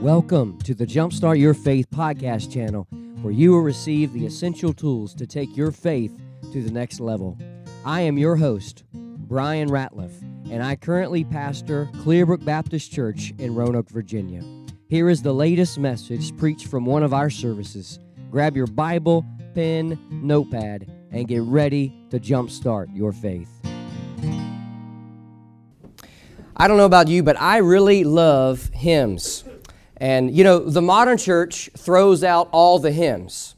Welcome to the Jumpstart Your Faith podcast channel, where you will receive the essential tools to take your faith to the next level. I am your host, Bryan Ratliff, and I currently pastor Clearbrook Baptist Church in Roanoke, Virginia. Here is the latest message preached from one of our services. Grab your Bible, pen, notepad, and get ready to jumpstart your faith. I don't know about you, but I really love hymns. And you know, the modern church throws out all the hymns,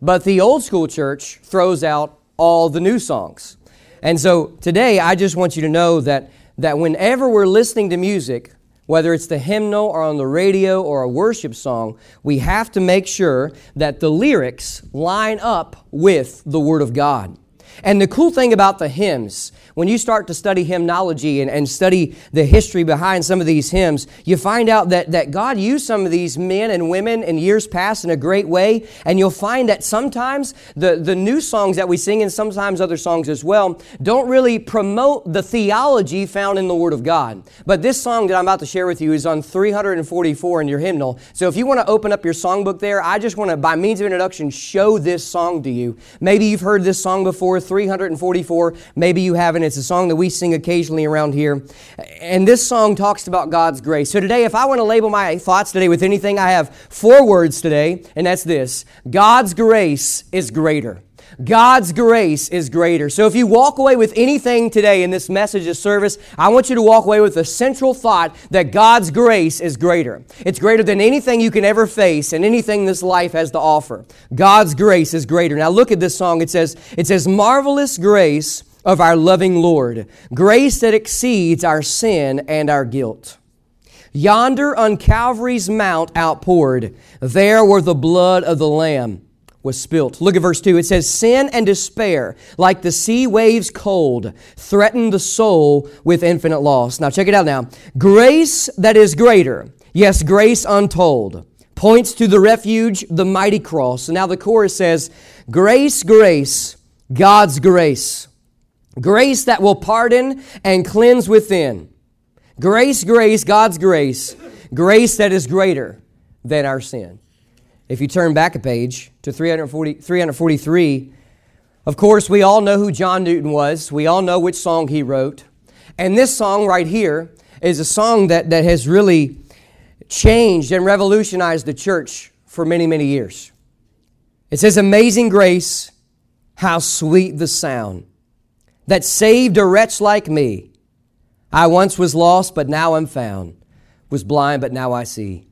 but the old school church throws out all the new songs. And so today, I just want you to know that, that whenever we're listening to music, whether it's the hymnal or on the radio or a worship song, we have to make sure that the lyrics line up with the Word of God. And the cool thing about the hymns when you start to study hymnology and, and study the history behind some of these hymns, you find out that, that God used some of these men and women in years past in a great way. And you'll find that sometimes the, the new songs that we sing, and sometimes other songs as well, don't really promote the theology found in the Word of God. But this song that I'm about to share with you is on 344 in your hymnal. So if you want to open up your songbook there, I just want to, by means of introduction, show this song to you. Maybe you've heard this song before, 344. Maybe you haven't it's a song that we sing occasionally around here. And this song talks about God's grace. So today, if I want to label my thoughts today with anything, I have four words today, and that's this God's grace is greater. God's grace is greater. So if you walk away with anything today in this message of service, I want you to walk away with the central thought that God's grace is greater. It's greater than anything you can ever face and anything this life has to offer. God's grace is greater. Now look at this song. It says, it says, marvelous grace of our loving Lord, grace that exceeds our sin and our guilt. Yonder on Calvary's mount outpoured, there were the blood of the Lamb was spilt. Look at verse 2. It says, Sin and despair, like the sea waves cold, threaten the soul with infinite loss. Now check it out now. Grace that is greater, yes, grace untold, points to the refuge, the mighty cross. And now the chorus says, Grace, grace, God's grace Grace that will pardon and cleanse within. Grace, grace, God's grace. Grace that is greater than our sin. If you turn back a page to 340, 343, of course, we all know who John Newton was. We all know which song he wrote. And this song right here is a song that, that has really changed and revolutionized the church for many, many years. It says, Amazing grace, how sweet the sound that saved a wretch like me. I once was lost, but now I'm found, was blind, but now I see.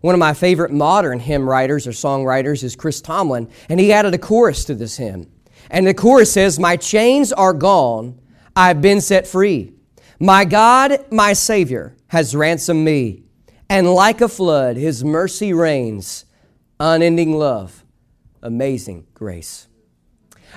One of my favorite modern hymn writers or songwriters is Chris Tomlin, and he added a chorus to this hymn. And the chorus says, My chains are gone, I've been set free. My God, my Savior, has ransomed me, and like a flood, His mercy reigns, unending love, amazing grace.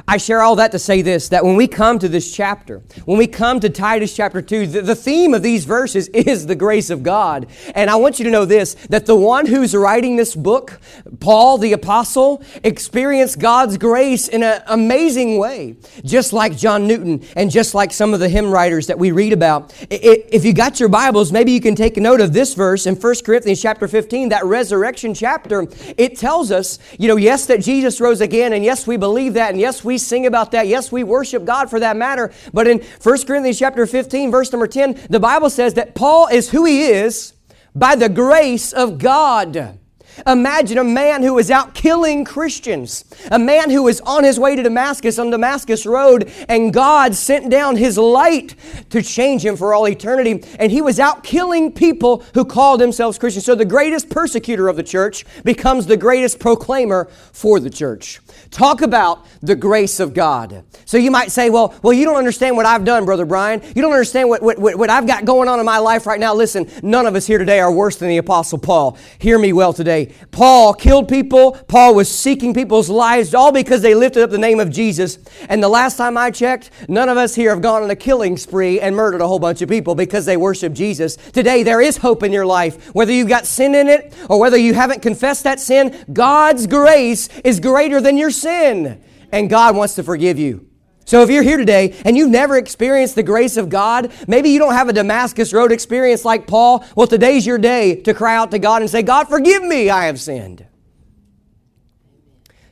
I share all that to say this that when we come to this chapter, when we come to Titus chapter 2, the, the, theme of these verses is the grace of God. And I want you to know this that the one who's writing this book, Paul the Apostle, experienced God's grace in an amazing way, just like John Newton and just like some of the hymn writers that we read about. If you got your Bibles, maybe you can take note of this verse in 1 Corinthians chapter 15, that resurrection chapter. It tells us, you know, yes, that Jesus rose again, and yes, we believe that, and yes, we sing about that. Yes, we worship God for that matter. But in 1 Corinthians chapter 15, verse number 10, the Bible says that Paul is who he is by the grace of God. Imagine a man who was out killing Christians, a man who was on his way to Damascus on Damascus Road, and God sent down his light to change him for all eternity. And he was out killing people who called themselves Christians. So the greatest persecutor of the church becomes the greatest proclaimer for the church. Talk about the grace of God. So you might say, well, well, you don't understand what I've done, Brother Bryan. You don't understand what, what, what I've got going on in my life right now. Listen, none of us here today are worse than the Apostle Paul. Hear me well today. Paul killed people. Paul was seeking people's lives all because they lifted up the name of Jesus. And the last time I checked, none of us here have gone on a killing spree and murdered a whole bunch of people because they worship Jesus. Today, there is hope in your life. Whether you've got sin in it or whether you haven't confessed that sin, God's grace is greater than your sin, and God wants to forgive you. So if you're here today and you've never experienced the grace of God, maybe you don't have a Damascus Road experience like Paul, well, today's your day to cry out to God and say, God, forgive me, I have sinned.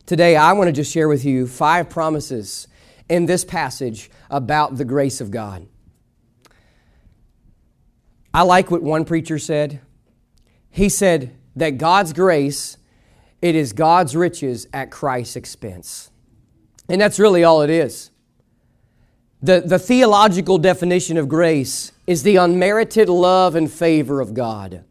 Today, I want to just share with you five promises in this passage about the grace of God. I like what one preacher said. He said that God's grace, it is God's riches at Christ's expense. And that's really all it is. The, the theological definition of grace is the unmerited love and favor of God.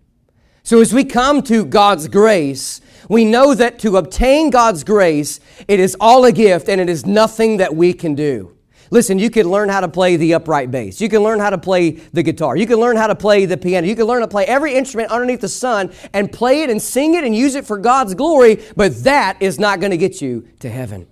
So as we come to God's grace, we know that to obtain God's grace, it is all a gift and it is nothing that we can do. Listen, you can learn how to play the upright bass. You can learn how to play the guitar. You can learn how to play the piano. You can learn to play every instrument underneath the sun and play it and sing it and use it for God's glory, but that is not going to get you to heaven.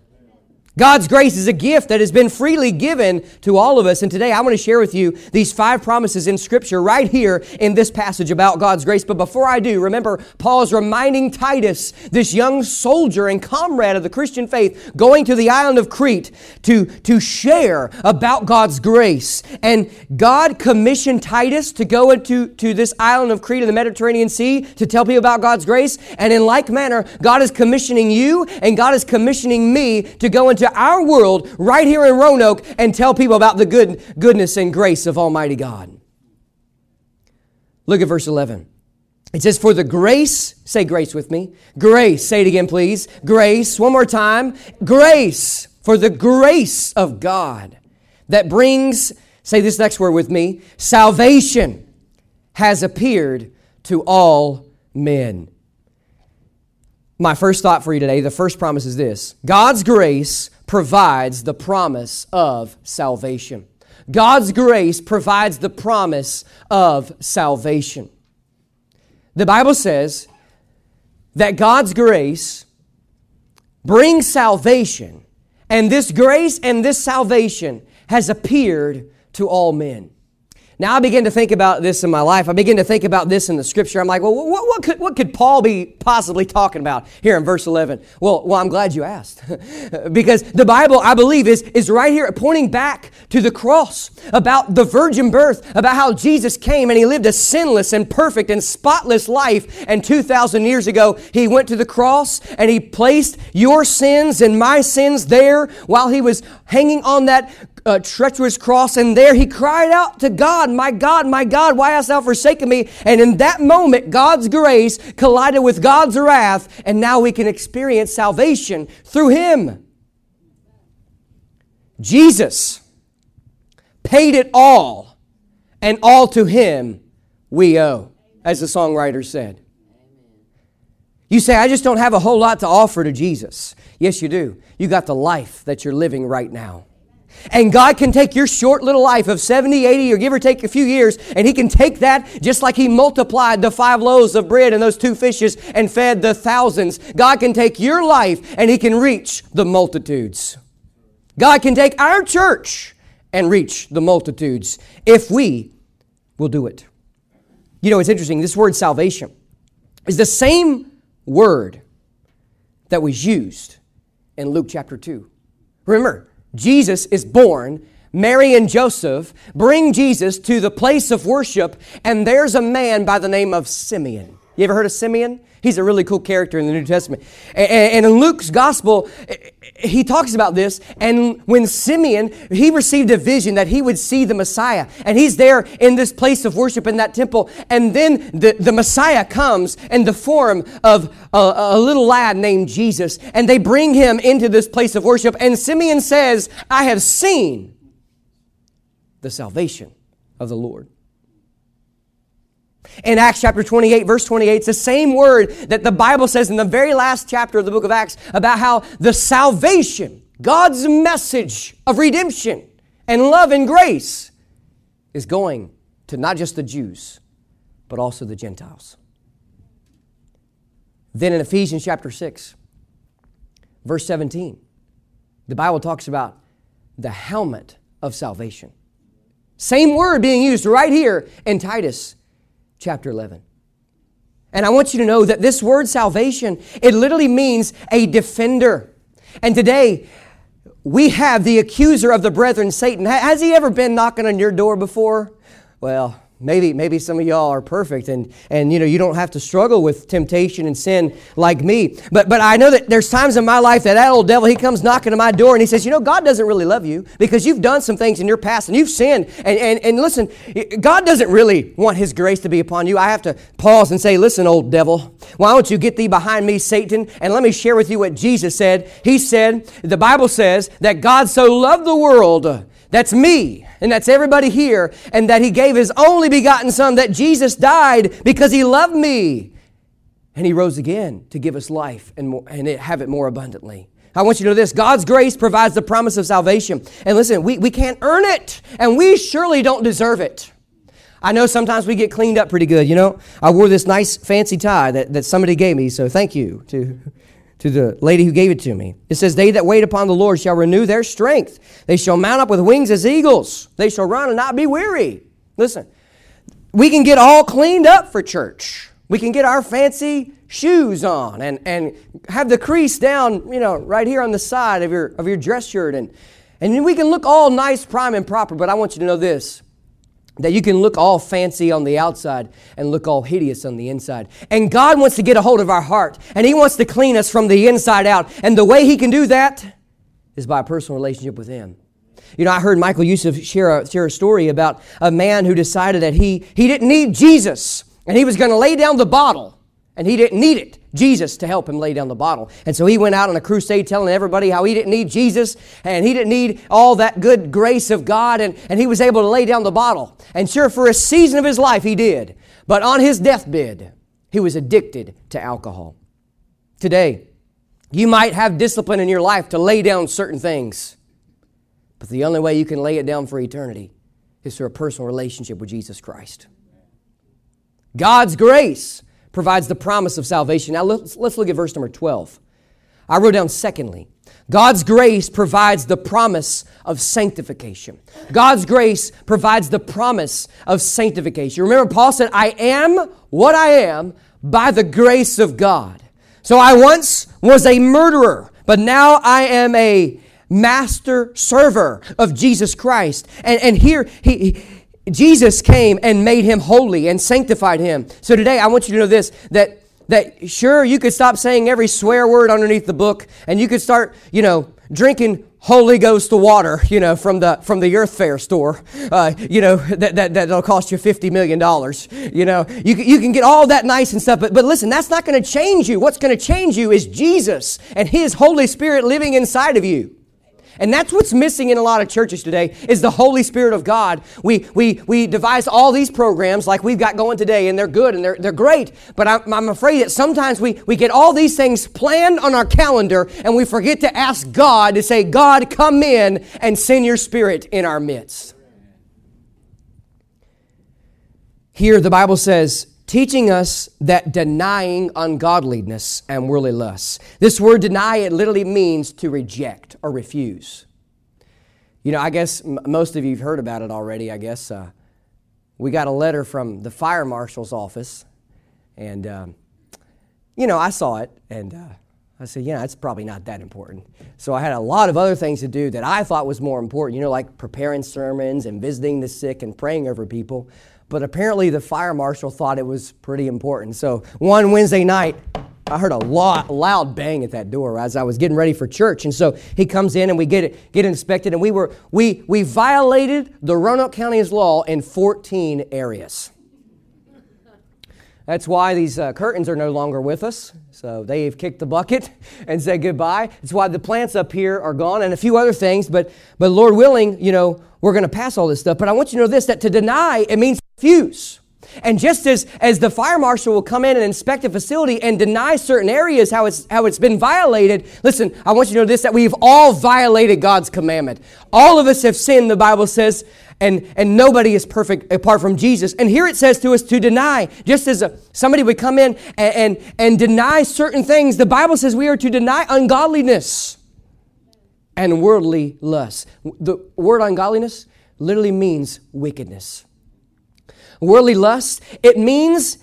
God's grace is a gift that has been freely given to all of us. And today I want to share with you these five promises in Scripture right here in this passage about God's grace. But before I do, remember Paul is reminding Titus, this young soldier and comrade of the Christian faith, going to the island of Crete to, to share about God's grace. And God commissioned Titus to go into to this island of Crete in the Mediterranean Sea to tell people about God's grace. And in like manner, God is commissioning you and God is commissioning me to go into our world right here in Roanoke and tell people about the good, goodness and grace of Almighty God. Look at verse 11. It says, For the grace, say grace with me. Grace, say it again, please. Grace, one more time. Grace, for the grace of God that brings, say this next word with me, salvation has appeared to all men. My first thought for you today, the first promise is this God's grace provides the promise of salvation. God's grace provides the promise of salvation. The Bible says that God's grace brings salvation, and this grace and this salvation has appeared to all men. Now I begin to think about this in my life. I begin to think about this in the scripture. I'm like, well, what, what, could, what could Paul be possibly talking about here in verse 11? Well, well I'm glad you asked. because the Bible, I believe, is, is right here pointing back to the cross, about the virgin birth, about how Jesus came and he lived a sinless and perfect and spotless life. And 2,000 years ago, he went to the cross and he placed your sins and my sins there while he was hanging on that treacherous cross, and there he cried out to God, My God, my God, why hast thou forsaken me? And in that moment, God's grace collided with God's wrath, and now we can experience salvation through him. Jesus paid it all, and all to him we owe, as the songwriter said. You say, I just don't have a whole lot to offer to Jesus. Yes, you do. You got the life that you're living right now. And God can take your short little life of 70, 80, or give or take a few years, and He can take that just like He multiplied the five loaves of bread and those two fishes and fed the thousands. God can take your life and He can reach the multitudes. God can take our church and reach the multitudes if we will do it. You know, it's interesting. This word salvation is the same word that was used in Luke chapter 2. Remember, Jesus is born. Mary and Joseph bring Jesus to the place of worship, and there's a man by the name of Simeon. You ever heard of Simeon? He's a really cool character in the New Testament. And in Luke's gospel, he talks about this. And when Simeon, he received a vision that he would see the Messiah. And he's there in this place of worship in that temple. And then the, the Messiah comes in the form of a, a little lad named Jesus. And they bring him into this place of worship. And Simeon says, I have seen the salvation of the Lord. In Acts chapter 28, verse 28, it's the same word that the Bible says in the very last chapter of the book of Acts about how the salvation, God's message of redemption and love and grace, is going to not just the Jews, but also the Gentiles. Then in Ephesians chapter 6, verse 17, the Bible talks about the helmet of salvation. Same word being used right here in Titus chapter 11. And I want you to know that this word salvation, it literally means a defender. And today, we have the accuser of the brethren, Satan. Has he ever been knocking on your door before? Well, Maybe, maybe some of y'all are perfect and, and you know you don't have to struggle with temptation and sin like me. But but I know that there's times in my life that that old devil he comes knocking to my door and he says, you know, God doesn't really love you because you've done some things in your past and you've sinned. And and, and listen, God doesn't really want his grace to be upon you. I have to pause and say, listen, old devil, why don't you get thee behind me, Satan? And let me share with you what Jesus said. He said, the Bible says that God so loved the world that's me, and that's everybody here, and that He gave His only begotten Son, that Jesus died because He loved me. And He rose again to give us life and, more, and have it more abundantly. I want you to know this God's grace provides the promise of salvation. And listen, we, we can't earn it, and we surely don't deserve it. I know sometimes we get cleaned up pretty good. You know, I wore this nice fancy tie that, that somebody gave me, so thank you to to the lady who gave it to me. It says, They that wait upon the Lord shall renew their strength. They shall mount up with wings as eagles. They shall run and not be weary. Listen, we can get all cleaned up for church. We can get our fancy shoes on and, and have the crease down, you know, right here on the side of your, of your dress shirt. And, and we can look all nice, prime, and proper. But I want you to know this that you can look all fancy on the outside and look all hideous on the inside. And God wants to get a hold of our heart, and He wants to clean us from the inside out. And the way He can do that is by a personal relationship with Him. You know, I heard Michael Youssef share a, share a story about a man who decided that he, he didn't need Jesus, and he was going to lay down the bottle, and he didn't need it. Jesus to help him lay down the bottle. And so he went out on a crusade telling everybody how he didn't need Jesus and he didn't need all that good grace of God and, and he was able to lay down the bottle. And sure, for a season of his life he did. But on his deathbed, he was addicted to alcohol. Today, you might have discipline in your life to lay down certain things. But the only way you can lay it down for eternity is through a personal relationship with Jesus Christ. God's grace provides the promise of salvation. Now let's, let's look at verse number 12. I wrote down, secondly, God's grace provides the promise of sanctification. God's grace provides the promise of sanctification. Remember, Paul said, I am what I am by the grace of God. So I once was a murderer, but now I am a master server of Jesus Christ. And, and here, he, Jesus came and made him holy and sanctified him. So today I want you to know this that that sure you could stop saying every swear word underneath the book and you could start, you know, drinking Holy Ghost water, you know, from the from the Earth Fare store, uh, you know, that, that that'll cost you fifty million dollars. You know, you you can get all that nice and stuff, but but listen, that's not going to change you. What's going to change you is Jesus and His Holy Spirit living inside of you. And that's what's missing in a lot of churches today is the Holy Spirit of God. We, we, we devise all these programs like we've got going today, and they're good and they're, they're great. But I'm, I'm afraid that sometimes we, we get all these things planned on our calendar and we forget to ask God to say, God, come in and send your spirit in our midst. Here, the Bible says, teaching us that denying ungodliness and worldly lusts. This word deny, it literally means to reject or refuse. You know, I guess m- most of you have heard about it already, I guess. Uh, we got a letter from the fire marshal's office, and, um, you know, I saw it, and uh, I said, yeah, it's probably not that important. So I had a lot of other things to do that I thought was more important, you know, like preparing sermons and visiting the sick and praying over people but apparently the fire marshal thought it was pretty important. So one Wednesday night, I heard a lot, loud bang at that door as I was getting ready for church. And so he comes in and we get it, get inspected, and we were we we violated the Roanoke County's law in 14 areas. That's why these uh, curtains are no longer with us. So they've kicked the bucket and said goodbye. That's why the plants up here are gone and a few other things. But, but Lord willing, you know, we're going to pass all this stuff. But I want you to know this that to deny, it means refuse. And just as, as the fire marshal will come in and inspect a facility and deny certain areas how it's, how it's been violated, listen, I want you to know this that we've all violated God's commandment. All of us have sinned, the Bible says, and, and nobody is perfect apart from Jesus. And here it says to us to deny, just as a, somebody would come in and, and, and deny certain things, the Bible says we are to deny ungodliness and worldly lust. The word ungodliness literally means wickedness. Worldly lust, it means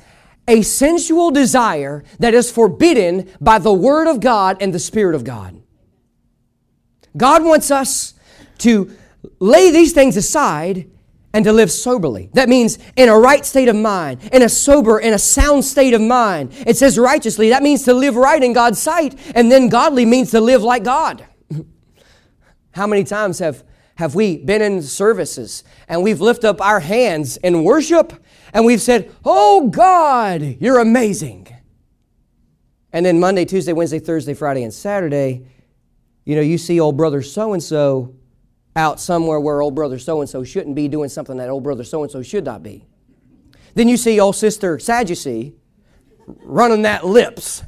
a sensual desire that is forbidden by the Word of God and the Spirit of God. God wants us to lay these things aside and to live soberly. That means in a right state of mind, in a sober, in a sound state of mind. It says righteously. That means to live right in God's sight. And then godly means to live like God. How many times have, have we been in services and we've lifted up our hands in worship and we've said, Oh God, you're amazing. And then Monday, Tuesday, Wednesday, Thursday, Friday, and Saturday, you know, you see old brother so and so out somewhere where old brother so and so shouldn't be doing something that old brother so and so should not be. Then you see old sister Sadducee running that lips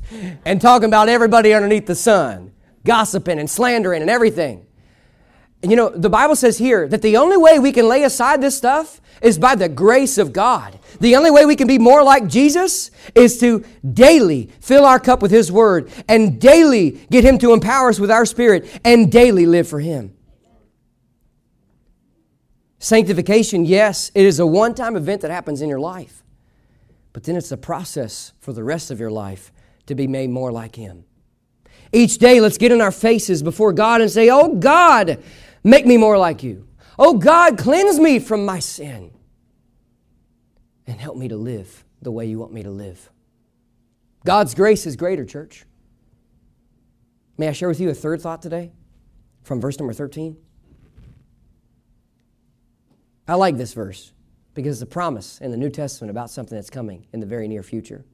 and talking about everybody underneath the sun, gossiping and slandering and everything. You know, the Bible says here that the only way we can lay aside this stuff is by the grace of God. The only way we can be more like Jesus is to daily fill our cup with His Word and daily get Him to empower us with our spirit and daily live for Him. Sanctification, yes, it is a one time event that happens in your life, but then it's a process for the rest of your life to be made more like Him. Each day, let's get in our faces before God and say, Oh God, make me more like you. Oh God, cleanse me from my sin and help me to live the way you want me to live. God's grace is greater, church. May I share with you a third thought today from verse number 13? I like this verse because it's a promise in the New Testament about something that's coming in the very near future.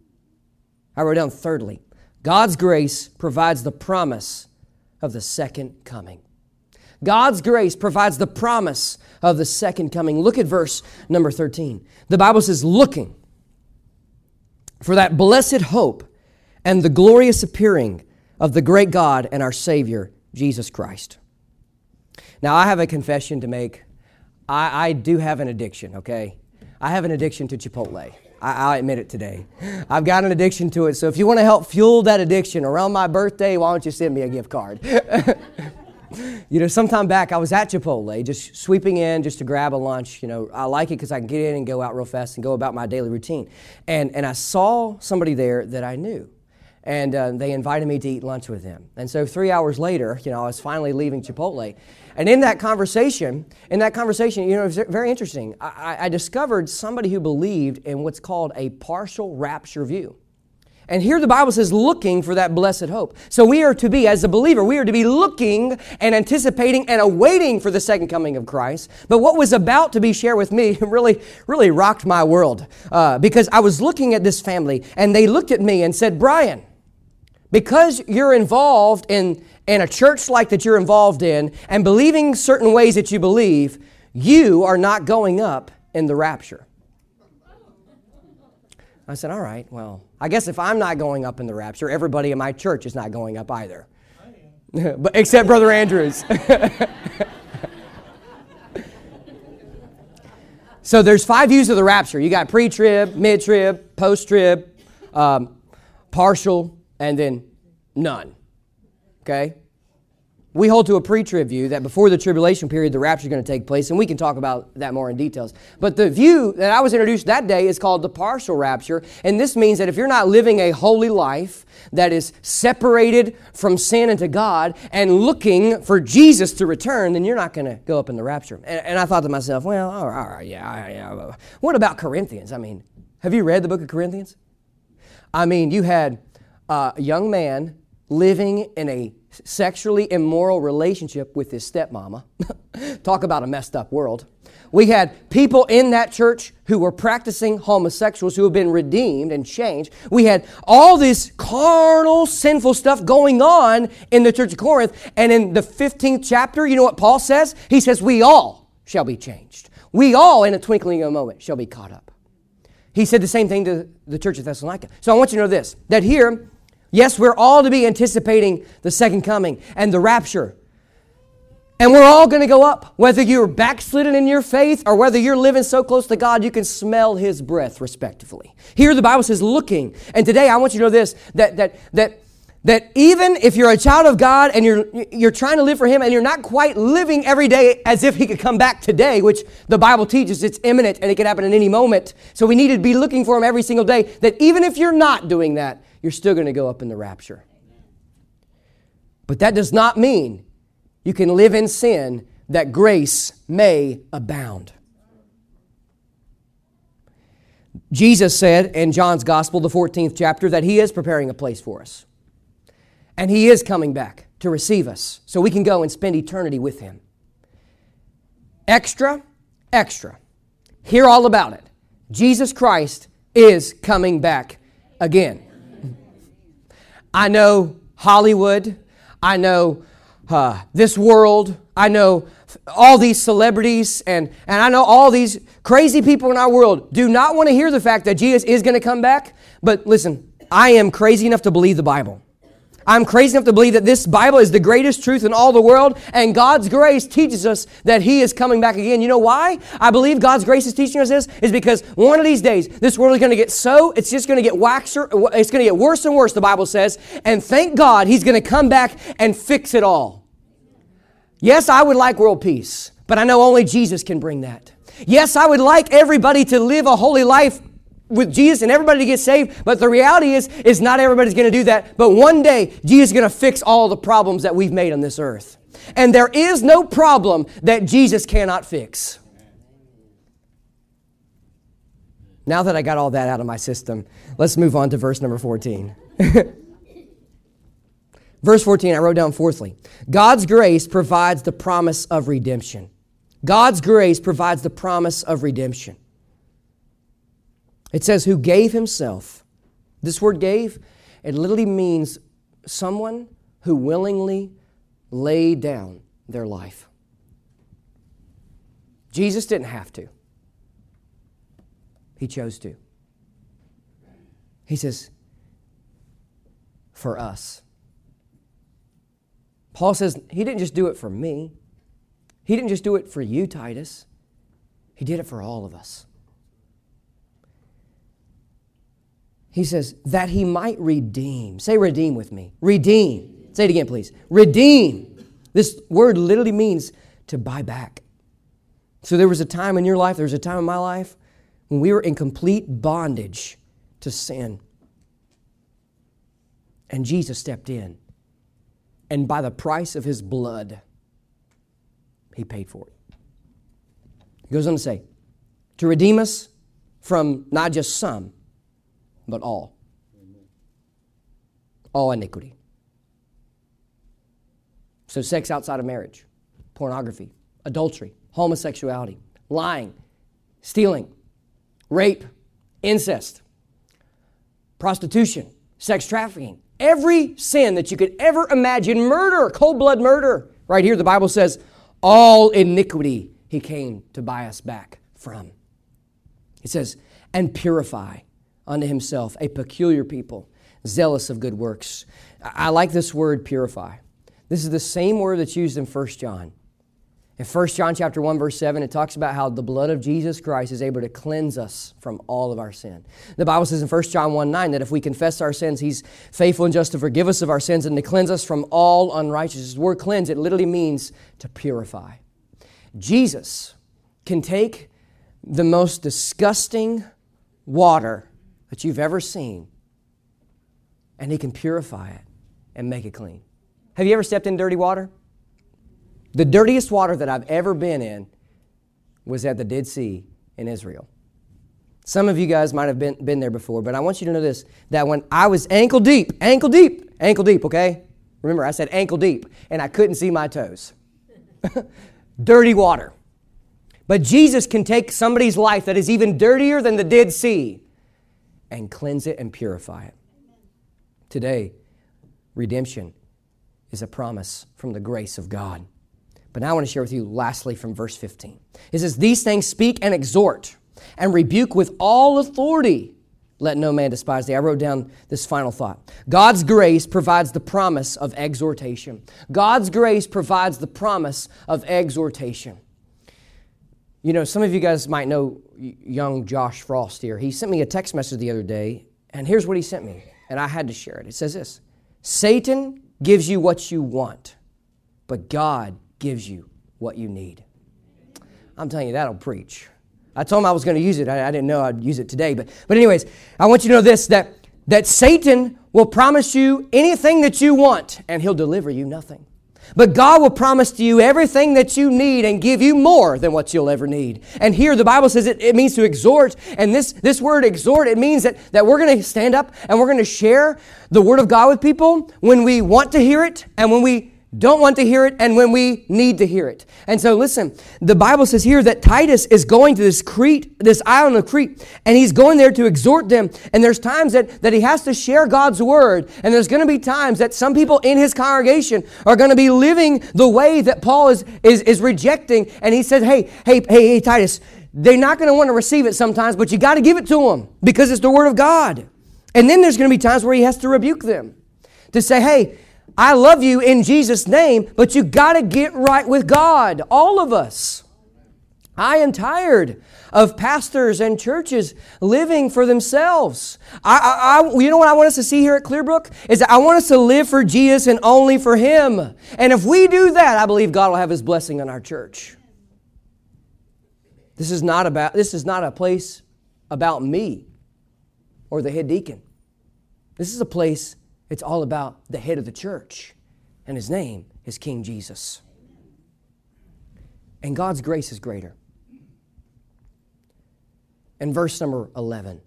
I wrote down thirdly, God's grace provides the promise of the second coming. God's grace provides the promise of the second coming. Look at verse number 13. The Bible says, looking for that blessed hope and the glorious appearing of the great God and our Savior, Jesus Christ. Now, I have a confession to make I, I do have an addiction, okay? I have an addiction to Chipotle. I, admit it today. I've got an addiction to it. So if you want to help fuel that addiction around my birthday, why don't you send me a gift card? you know, sometime back I was at Chipotle, just sweeping in just to grab a lunch. You know, I like it because I can get in and go out real fast and go about my daily routine. And, and I saw somebody there that I knew and uh, they invited me to eat lunch with them. And so three hours later, you know, I was finally leaving Chipotle. And in that conversation, in that conversation, you know, it was very interesting. I, I discovered somebody who believed in what's called a partial rapture view. And here the Bible says, looking for that blessed hope. So we are to be, as a believer, we are to be looking and anticipating and awaiting for the second coming of Christ. But what was about to be shared with me really, really rocked my world uh, because I was looking at this family and they looked at me and said, Bryan, because you're involved in, in a church like that you're involved in and believing certain ways that you believe, you are not going up in the rapture. I said, All right, well, I guess if I'm not going up in the rapture, everybody in my church is not going up either. but except Brother Andrews. so there's five views of the rapture. You got pre-trib, mid-trib, post-trib, um, partial, and then none. Okay? We hold to a pre trib view that before the tribulation period, the rapture is going to take place, and we can talk about that more in details. But the view that I was introduced that day is called the partial rapture, and this means that if you're not living a holy life that is separated from sin and to God and looking for Jesus to return, then you're not going to go up in the rapture. And, and, I thought to myself, well, all right, all right yeah, yeah. What about Corinthians? I mean, have you read the book of Corinthians? I mean, you had uh, a young man living in a sexually immoral relationship with his stepmama. Talk about a messed up world. We had people in that church who were practicing homosexuals who have been redeemed and changed. We had all this carnal, sinful stuff going on in the church of Corinth. And in the 15th chapter, you know what Paul says? He says, We all shall be changed. We all, in a twinkling of a moment, shall be caught up. He said the same thing to the church of Thessalonica. So I want you to know this that here, Yes, we're all to be anticipating the second coming and the rapture. And we're all going to go up, whether you're backslidden in your faith or whether you're living so close to God you can smell His breath, respectively. Here the Bible says looking. And today I want you to know this that, that, that, that even if you're a child of God and you're, you're trying to live for Him and you're not quite living every day as if He could come back today, which the Bible teaches it's imminent and it can happen at any moment. So we need to be looking for Him every single day. That even if you're not doing that, you're still going to go up in the rapture. But that does not mean you can live in sin that grace may abound. Jesus said in John's Gospel, the 14th chapter, that He is preparing a place for us. And He is coming back to receive us so we can go and spend eternity with Him. Extra, extra. Hear all about it. Jesus Christ is coming back again. I know Hollywood. I know uh, this world. I know all these celebrities and, and I know all these crazy people in our world do not want to hear the fact that Jesus is going to come back. But listen, I am crazy enough to believe the Bible. I'm crazy enough to believe that this Bible is the greatest truth in all the world, and God's grace teaches us that He is coming back again. You know why? I believe God's grace is teaching us this is because one of these days this world is going to get so it's just going to get waxer, it's going to get worse and worse. The Bible says, and thank God He's going to come back and fix it all. Yes, I would like world peace, but I know only Jesus can bring that. Yes, I would like everybody to live a holy life with Jesus and everybody to get saved, but the reality is, is not everybody's going to do that. But one day, Jesus is going to fix all the problems that we've made on this earth. And there is no problem that Jesus cannot fix. Now that I got all that out of my system, let's move on to verse number 14. verse 14, I wrote down fourthly God's grace provides the promise of redemption. God's grace provides the promise of redemption. It says, who gave himself. This word gave, it literally means someone who willingly laid down their life. Jesus didn't have to, he chose to. He says, for us. Paul says, he didn't just do it for me, he didn't just do it for you, Titus, he did it for all of us. He says, that he might redeem. Say redeem with me. Redeem. Say it again, please. Redeem. This word literally means to buy back. So there was a time in your life, there was a time in my life when we were in complete bondage to sin. And Jesus stepped in. And by the price of his blood, he paid for it. He goes on to say, to redeem us from not just some, but all. All iniquity. So, sex outside of marriage, pornography, adultery, homosexuality, lying, stealing, rape, incest, prostitution, sex trafficking, every sin that you could ever imagine, murder, cold blood murder. Right here, the Bible says, all iniquity he came to buy us back from. It says, and purify unto himself a peculiar people, zealous of good works. I like this word purify. This is the same word that's used in 1 John. In 1 John chapter 1 verse 7 it talks about how the blood of Jesus Christ is able to cleanse us from all of our sin. The Bible says in 1 John 1 9 that if we confess our sins he's faithful and just to forgive us of our sins and to cleanse us from all unrighteousness. The word cleanse it literally means to purify. Jesus can take the most disgusting water that you've ever seen, and He can purify it and make it clean. Have you ever stepped in dirty water? The dirtiest water that I've ever been in was at the Dead Sea in Israel. Some of you guys might have been, been there before, but I want you to know this that when I was ankle deep, ankle deep, ankle deep, okay? Remember, I said ankle deep, and I couldn't see my toes. Dirty water. But Jesus can take somebody's life that is even dirtier than the Dead Sea and cleanse it and purify it. Today, redemption is a promise from the grace of God. But now I want to share with you, lastly, from verse 15. It says, These things speak and exhort and rebuke with all authority. Let no man despise thee. I wrote down this final thought. God's grace provides the promise of exhortation. God's grace provides the promise of exhortation. You know, some of you guys might know young Josh Frost here. He sent me a text message the other day, and here's what he sent me, and I had to share it. It says this Satan gives you what you want, but God gives you what you need. I'm telling you, that'll preach. I told him I was going to use it. I, I, didn't know I'd use it today. But, but anyways, I want you to know this that, that Satan will promise you anything that you want, and he'll deliver you nothing. But God will promise to you everything that you need and give you more than what you'll ever need. And here the Bible says it, it means to exhort. And this, this word exhort, it means that, that we're going to stand up and we're going to share the Word of God with people when we want to hear it and when we don't want to hear it and when we need to hear it. And so listen, the Bible says here that Titus is going to this Crete, this island of Crete, and he's going there to exhort them. And there's times that, that he has to share God's word. And there's going to be times that some people in his congregation are going to be living the way that Paul is, is, is rejecting. And he says, hey, hey, hey, hey, Titus, they're not going to want to receive it sometimes, but you got to give it to them because it's the word of God. And then there's going to be times where he has to rebuke them to say, hey, I love you in Jesus' name, but you got to get right with God, all of us. I am tired of pastors and churches living for themselves. I, I, I, you know what I want us to see here at Clearbrook? Is that I want us to live for Jesus and only for Him. And if we do that, I believe God will have His blessing on our church. This is not about this is not a place about me or the head deacon. This is a place it's all about the head of the church, and his name is King Jesus. And God's grace is greater. In verse number 11,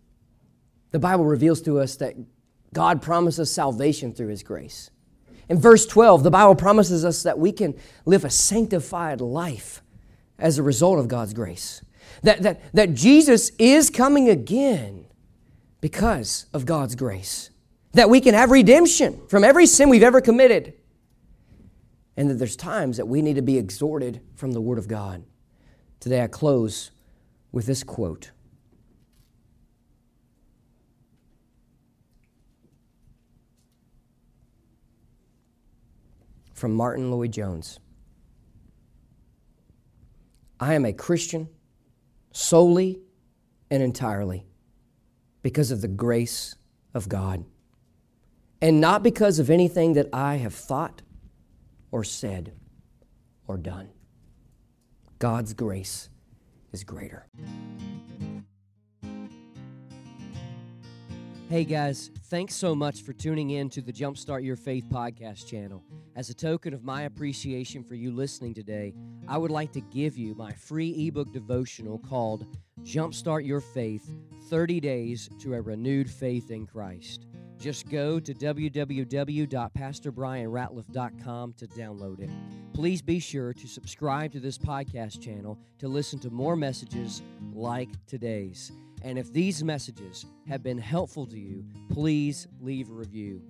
the Bible reveals to us that God promises salvation through his grace. In verse 12, the Bible promises us that we can live a sanctified life as a result of God's grace. That, that, that Jesus is coming again because of God's grace that we can have redemption from every sin we've ever committed. And that there's times that we need to be exhorted from the Word of God. Today I close with this quote. From Martyn Lloyd-Jones. I am a Christian solely and entirely because of the grace of God and not because of anything that I have thought or said or done. God's grace is greater. Hey guys, thanks so much for tuning in to the Jumpstart Your Faith podcast channel. As a token of my appreciation for you listening today, I would like to give you my free ebook devotional called Jumpstart Your Faith 30 Days to a Renewed Faith in Christ. Just go to www.pastorbryanratliff.com to download it. Please be sure to subscribe to this podcast channel to listen to more messages like today's. And if these messages have been helpful to you, please leave a review.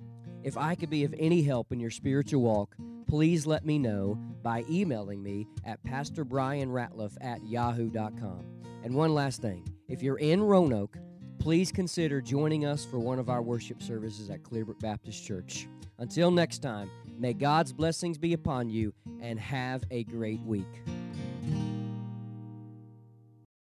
If I could be of any help in your spiritual walk, please let me know by emailing me at pastorbrianratliff at yahoo.com. And one last thing if you're in Roanoke, please consider joining us for one of our worship services at Clearbrook Baptist Church. Until next time, may God's blessings be upon you and have a great week.